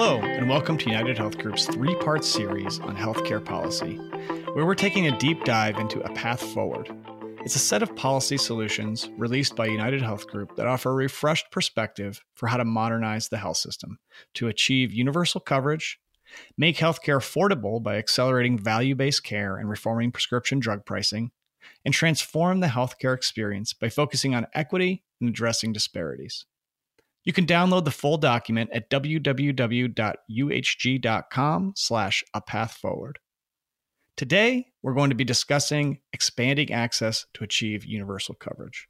Hello, and welcome to United Health Group's three part series on healthcare policy, where we're taking a deep dive into a path forward. It's a set of policy solutions released by United Health Group that offer a refreshed perspective for how to modernize the health system to achieve universal coverage, make healthcare affordable by accelerating value based care and reforming prescription drug pricing, and transform the healthcare experience by focusing on equity and addressing disparities. You can download the full document at www.uhg.com slash a path forward. Today, we're going to be discussing expanding access to achieve universal coverage.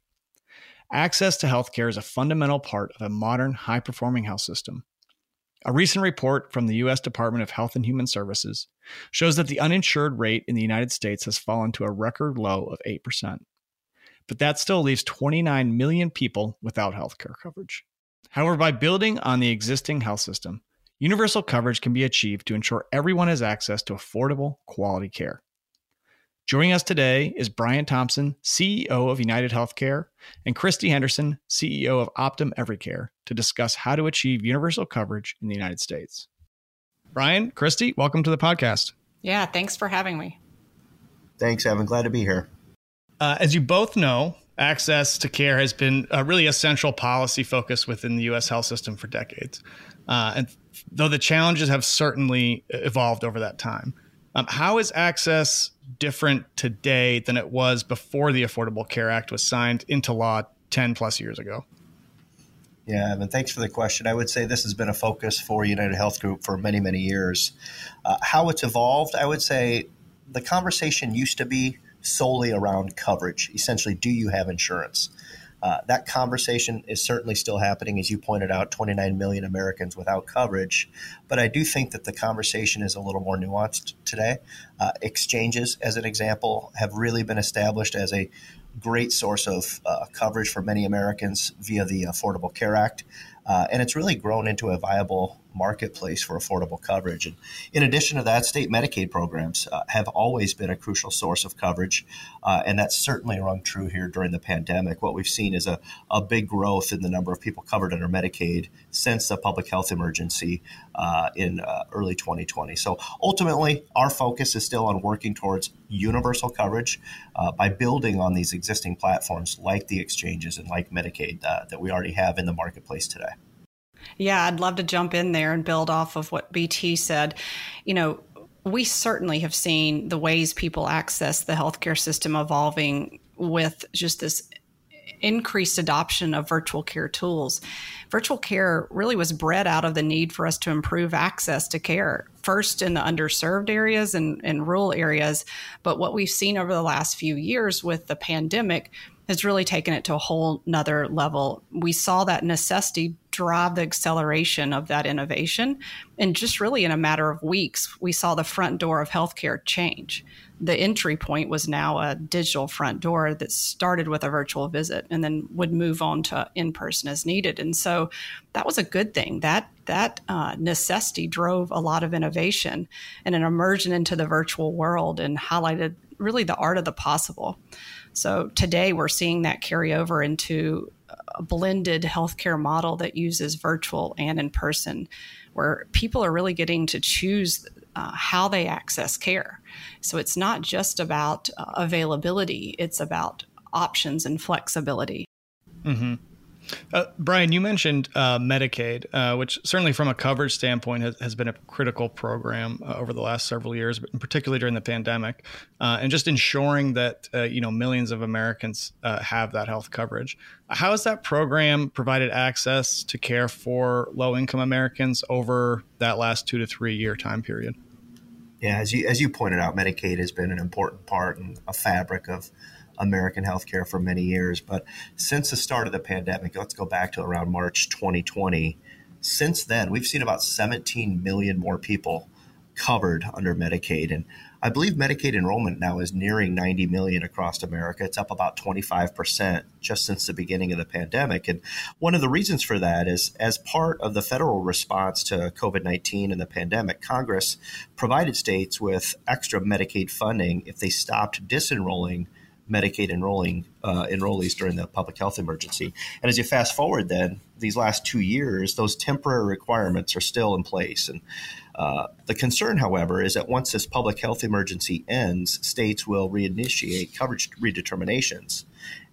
Access to healthcare is a fundamental part of a modern, high performing health system. A recent report from the U.S. Department of Health and Human Services shows that the uninsured rate in the United States has fallen to a record low of 8%. But that still leaves 29 million people without healthcare coverage. However, by building on the existing health system, universal coverage can be achieved to ensure everyone has access to affordable, quality care. Joining us today is Brian Thompson, CEO of United Healthcare, and Christy Henderson, CEO of Optum Everycare, to discuss how to achieve universal coverage in the United States. Brian, Christy, welcome to the podcast. Yeah, thanks for having me. Thanks, Evan. Glad to be here. Uh, as you both know, access to care has been a really essential policy focus within the U.S. health system for decades. Uh, and though the challenges have certainly evolved over that time, um, how is access different today than it was before the Affordable Care Act was signed into law 10 plus years ago? Yeah, Evan, thanks for the question. I would say this has been a focus for United Health Group for many, many years. Uh, how it's evolved, I would say the conversation used to be solely around coverage. Essentially, do you have insurance? Uh, that conversation is certainly still happening, as you pointed out, 29 million Americans without coverage. But I do think that the conversation is a little more nuanced today. Uh, exchanges, as an example, have really been established as a great source of uh, coverage for many Americans via the Affordable Care Act. Uh, and it's really grown into a viable marketplace for affordable coverage. And in addition to that, state Medicaid programs uh, have always been a crucial source of coverage, uh, and that's certainly rung true here during the pandemic. What we've seen is a, a big growth in the number of people covered under Medicaid since the public health emergency uh, in uh, early 2020. So ultimately, our focus is still on working towards universal coverage uh, by building on these existing platforms like the exchanges and like Medicaid uh, that we already have in the marketplace today. Yeah, I'd love to jump in there and build off of what BT said. You know, we certainly have seen the ways people access the healthcare system evolving with just this increased adoption of virtual care tools. Virtual care really was bred out of the need for us to improve access to care, first in the underserved areas and, and rural areas. But what we've seen over the last few years with the pandemic has really taken it to a whole nother level. We saw that necessity drive the acceleration of that innovation. And just really in a matter of weeks, we saw the front door of healthcare change. The entry point was now a digital front door that started with a virtual visit and then would move on to in person as needed. And so that was a good thing. That that uh, necessity drove a lot of innovation and an immersion into the virtual world and highlighted really the art of the possible. So today we're seeing that carry over into a blended healthcare model that uses virtual and in person, where people are really getting to choose uh, how they access care. So it's not just about uh, availability, it's about options and flexibility. Mm-hmm. Uh, Brian, you mentioned uh, Medicaid, uh, which certainly from a coverage standpoint has, has been a critical program uh, over the last several years, but particularly during the pandemic, uh, and just ensuring that uh, you know millions of Americans have that health coverage. How has that program provided access to care for low-income Americans over that last two to three year time period? Yeah, as you as you pointed out, Medicaid has been an important part and a fabric of American healthcare for many years. But since the start of the pandemic, let's go back to around March 2020. Since then, we've seen about 17 million more people covered under Medicaid. And I believe Medicaid enrollment now is nearing 90 million across America. It's up about 25% just since the beginning of the pandemic. And one of the reasons for that is as part of the federal response to COVID 19 and the pandemic, Congress provided states with extra Medicaid funding if they stopped disenrolling Medicaid enrolling uh, enrollees during the public health emergency. And as you fast forward, then these last two years, those temporary requirements are still in place. And uh, the concern, however, is that once this public health emergency ends, states will reinitiate coverage redeterminations.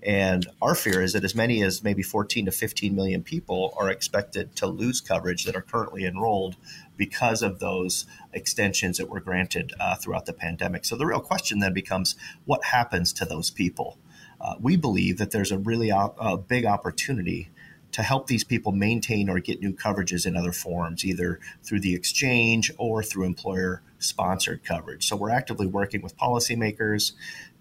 And our fear is that as many as maybe 14 to 15 million people are expected to lose coverage that are currently enrolled because of those extensions that were granted uh, throughout the pandemic. So the real question then becomes what happens to those people? Uh, we believe that there's a really op- a big opportunity to help these people maintain or get new coverages in other forms, either through the exchange or through employer sponsored coverage. So we're actively working with policymakers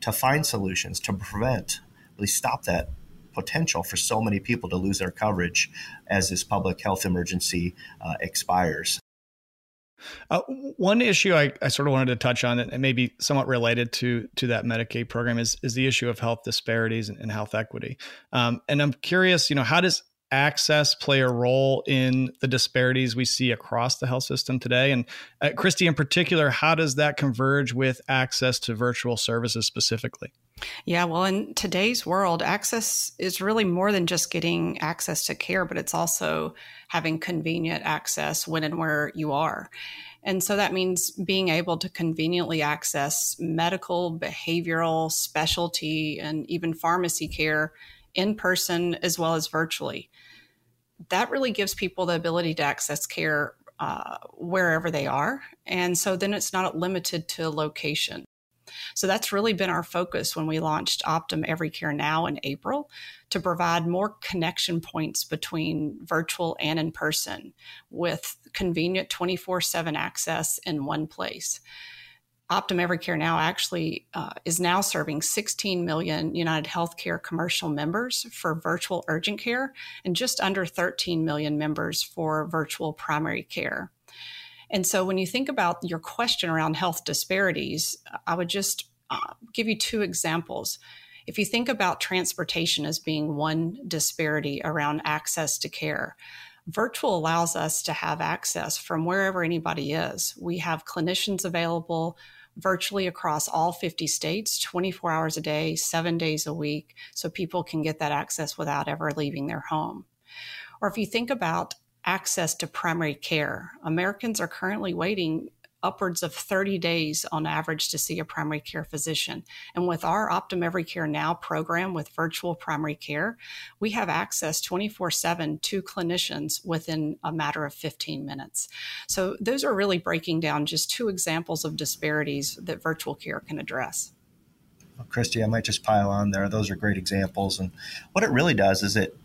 to find solutions to prevent, really stop that potential for so many people to lose their coverage as this public health emergency uh, expires. Uh, one issue I, I, sort of wanted to touch on, and maybe somewhat related to to that Medicaid program, is is the issue of health disparities and, and health equity. Um, and I'm curious, you know, how does access play a role in the disparities we see across the health system today? And uh, Christy, in particular, how does that converge with access to virtual services specifically? Yeah, well, in today's world, access is really more than just getting access to care, but it's also having convenient access when and where you are. And so that means being able to conveniently access medical, behavioral, specialty, and even pharmacy care in person as well as virtually. That really gives people the ability to access care uh, wherever they are. And so then it's not limited to location. So that's really been our focus when we launched Optum Every Care Now in April to provide more connection points between virtual and in person with convenient 24 7 access in one place. Optum Every Care Now actually uh, is now serving 16 million United Healthcare commercial members for virtual urgent care and just under 13 million members for virtual primary care. And so when you think about your question around health disparities, I would just uh, give you two examples. If you think about transportation as being one disparity around access to care, virtual allows us to have access from wherever anybody is. We have clinicians available virtually across all 50 states 24 hours a day, seven days a week, so people can get that access without ever leaving their home. Or if you think about access to primary care, Americans are currently waiting upwards of 30 days on average to see a primary care physician. And with our Optum Every Care Now program with virtual primary care, we have access 24 7 to clinicians within a matter of 15 minutes. So those are really breaking down just two examples of disparities that virtual care can address. Well, Christy, I might just pile on there. Those are great examples. And what it really does is it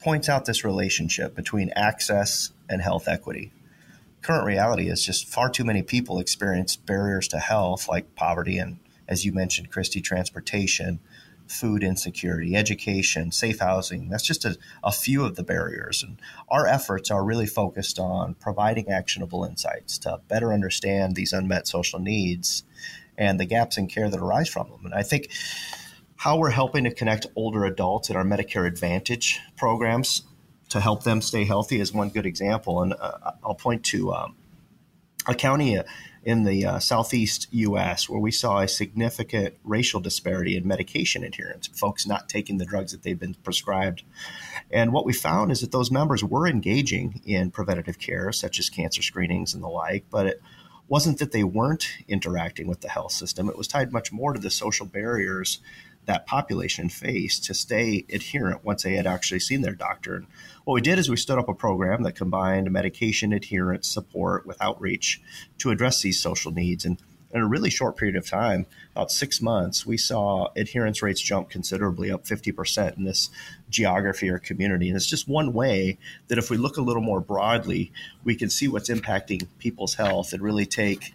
points out this relationship between access and health equity current reality is just far too many people experience barriers to health like poverty and, as you mentioned, Christy, transportation, food insecurity, education, safe housing. That's just a, a few of the barriers. And our efforts are really focused on providing actionable insights to better understand these unmet social needs and the gaps in care that arise from them. And I think how we're helping to connect older adults in our Medicare Advantage programs to help them stay healthy is one good example. And uh, I'll point to um, a county in the uh, southeast U.S. where we saw a significant racial disparity in medication adherence, folks not taking the drugs that they've been prescribed. And what we found is that those members were engaging in preventative care, such as cancer screenings and the like, but it wasn't that they weren't interacting with the health system. It was tied much more to the social barriers that population faced to stay adherent once they had actually seen their doctor. And what we did is we stood up a program that combined medication adherence support with outreach to address these social needs. And in a really short period of time, about six months, we saw adherence rates jump considerably, up 50% in this geography or community. And it's just one way that if we look a little more broadly, we can see what's impacting people's health and really take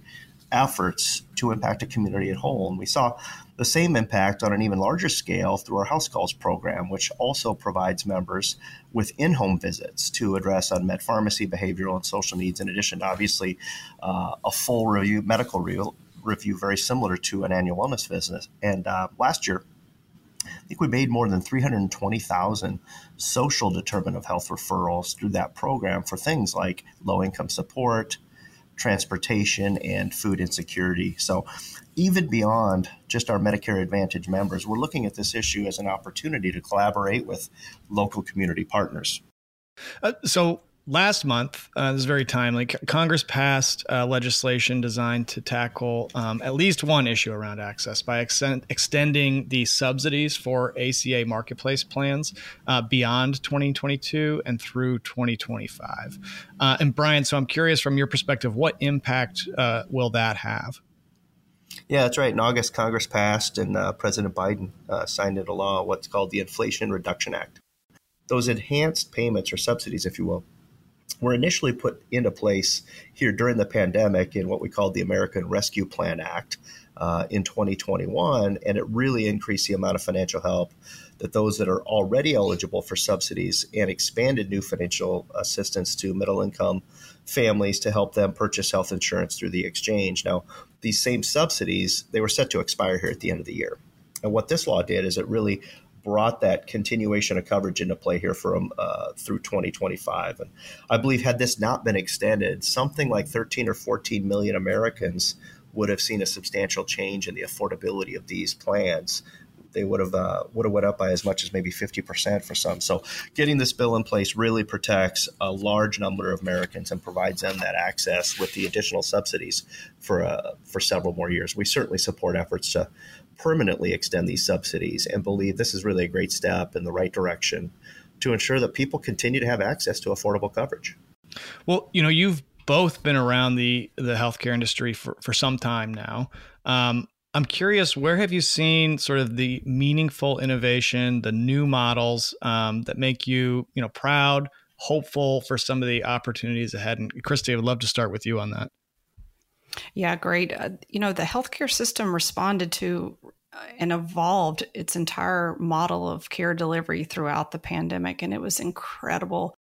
efforts to impact a community at whole. And we saw the same impact on an even larger scale through our House Calls program, which also provides members with in home visits to address unmet pharmacy, behavioral, and social needs, in addition to obviously uh, a full review, medical review, review, very similar to an annual wellness visit. And uh, last year, I think we made more than 320,000 social determinant of health referrals through that program for things like low income support, transportation, and food insecurity. So, even beyond just our Medicare Advantage members, we're looking at this issue as an opportunity to collaborate with local community partners. Uh, so, last month, uh, this is very timely, Congress passed uh, legislation designed to tackle um, at least one issue around access by ex- extending the subsidies for ACA marketplace plans uh, beyond 2022 and through 2025. Uh, and Brian, so I'm curious from your perspective, what impact uh, will that have? Yeah, that's right. In August, Congress passed and uh, President Biden signed into law what's called the Inflation Reduction Act. Those enhanced payments or subsidies, if you will, were initially put into place here during the pandemic in what we called the American Rescue Plan Act uh, in 2021, and it really increased the amount of financial help that those that are already eligible for subsidies and expanded new financial assistance to middle income families to help them purchase health insurance through the exchange. Now, these same subsidies, they were set to expire here at the end of the year. And what this law did is it really brought that continuation of coverage into play here from uh, through 2025. And I believe had this not been extended, something like 13 or 14 million Americans would have seen a substantial change in the affordability of these plans. They would have uh, would have went up by as much as maybe 50% for some. So getting this bill in place really protects a large number of Americans and provides them that access with the additional subsidies for uh, for several more years. We certainly support efforts to permanently extend these subsidies and believe this is really a great step in the right direction to ensure that people continue to have access to affordable coverage. Well, you know, you've both been around the the healthcare industry for, for some time now. Um, I'm curious, where have you seen sort of the meaningful innovation, the new models um, that make you, you know, proud, hopeful for some of the opportunities ahead? And Christy, I would love to start with you on that. Yeah, great. Uh, you know, the healthcare system responded to uh, and evolved its entire model of care delivery throughout the pandemic, and it was incredible.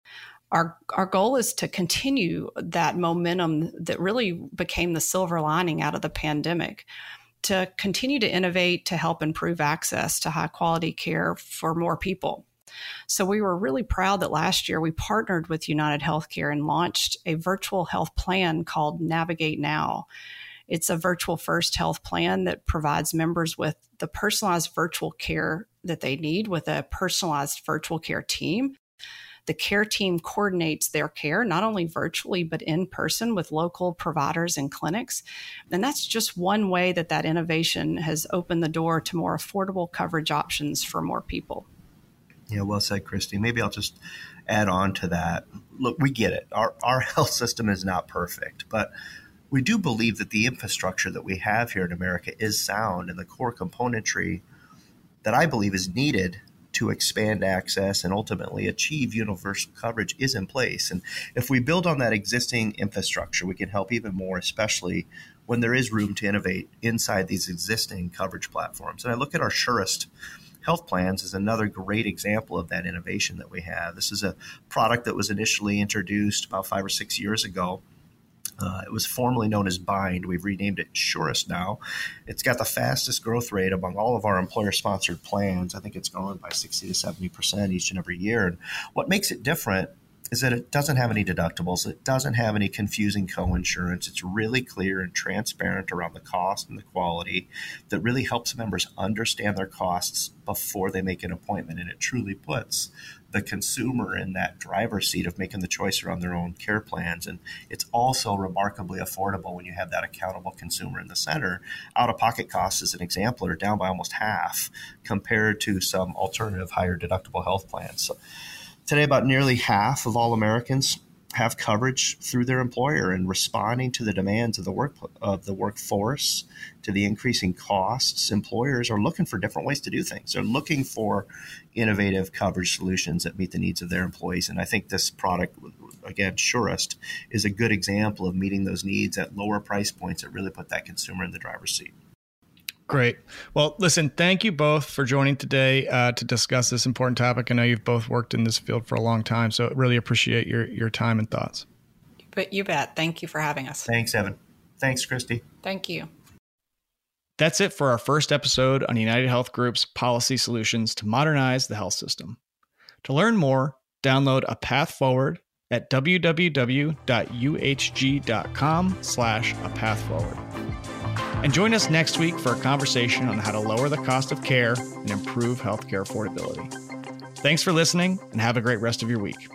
Our, our goal is to continue that momentum that really became the silver lining out of the pandemic to continue to innovate to help improve access to high quality care for more people. So we were really proud that last year we partnered with United Healthcare and launched a virtual health plan called Navigate Now. It's a virtual first health plan that provides members with the personalized virtual care that they need with a personalized virtual care team. The care team coordinates their care, not only virtually, but in person with local providers and clinics. And that's just one way that that innovation has opened the door to more affordable coverage options for more people. Yeah, well said, Christy. Maybe I'll just add on to that. Look, we get it. Our, our health system is not perfect, but we do believe that the infrastructure that we have here in America is sound and the core componentry that I believe is needed to expand access and ultimately achieve universal coverage is in place. And if we build on that existing infrastructure, we can help even more, especially when there is room to innovate inside these existing coverage platforms. And I look at our Surest health plans is another great example of that innovation that we have. This is a product that was initially introduced about five or six years ago. Uh, it was formerly known as Bind. We've renamed it Surest now. It's got the fastest growth rate among all of our employer sponsored plans. I think it's growing by 60 to 70% each and every year. And what makes it different is that it doesn't have any deductibles. It doesn't have any confusing co-insurance. It's really clear and transparent around the cost and the quality that really helps members understand their costs before they make an appointment. And it truly puts the consumer in that driver's seat of making the choice around their own care plans. And it's also remarkably affordable when you have that accountable consumer in the center. Out of pocket costs, as an example, are down by almost half compared to some alternative higher deductible health plans. So Today, about nearly half of all Americans have coverage through their employer and responding to the demands of the work of the workforce to the increasing costs. Employers are looking for different ways to do things. They're looking for innovative coverage solutions that meet the needs of their employees. And i think this product again surest is a good example of meeting those needs at lower price points that really put that consumer in the driver's seat Great. Well, listen, thank you both for joining today uh, to discuss this important topic. I know you've both worked in this field for a long time, so really appreciate your, your time and thoughts. But you bet. Thank you for having us. Thanks, Evan. Thanks, Christy. Thank you. That's it for our first episode on United Health Group's policy solutions to modernize the health system. To learn more, download A Path Forward at www.uhg.com slash a path forward. And join us next week for a conversation on how to lower the cost of care and improve healthcare affordability. Thanks for listening and have a great rest of your week.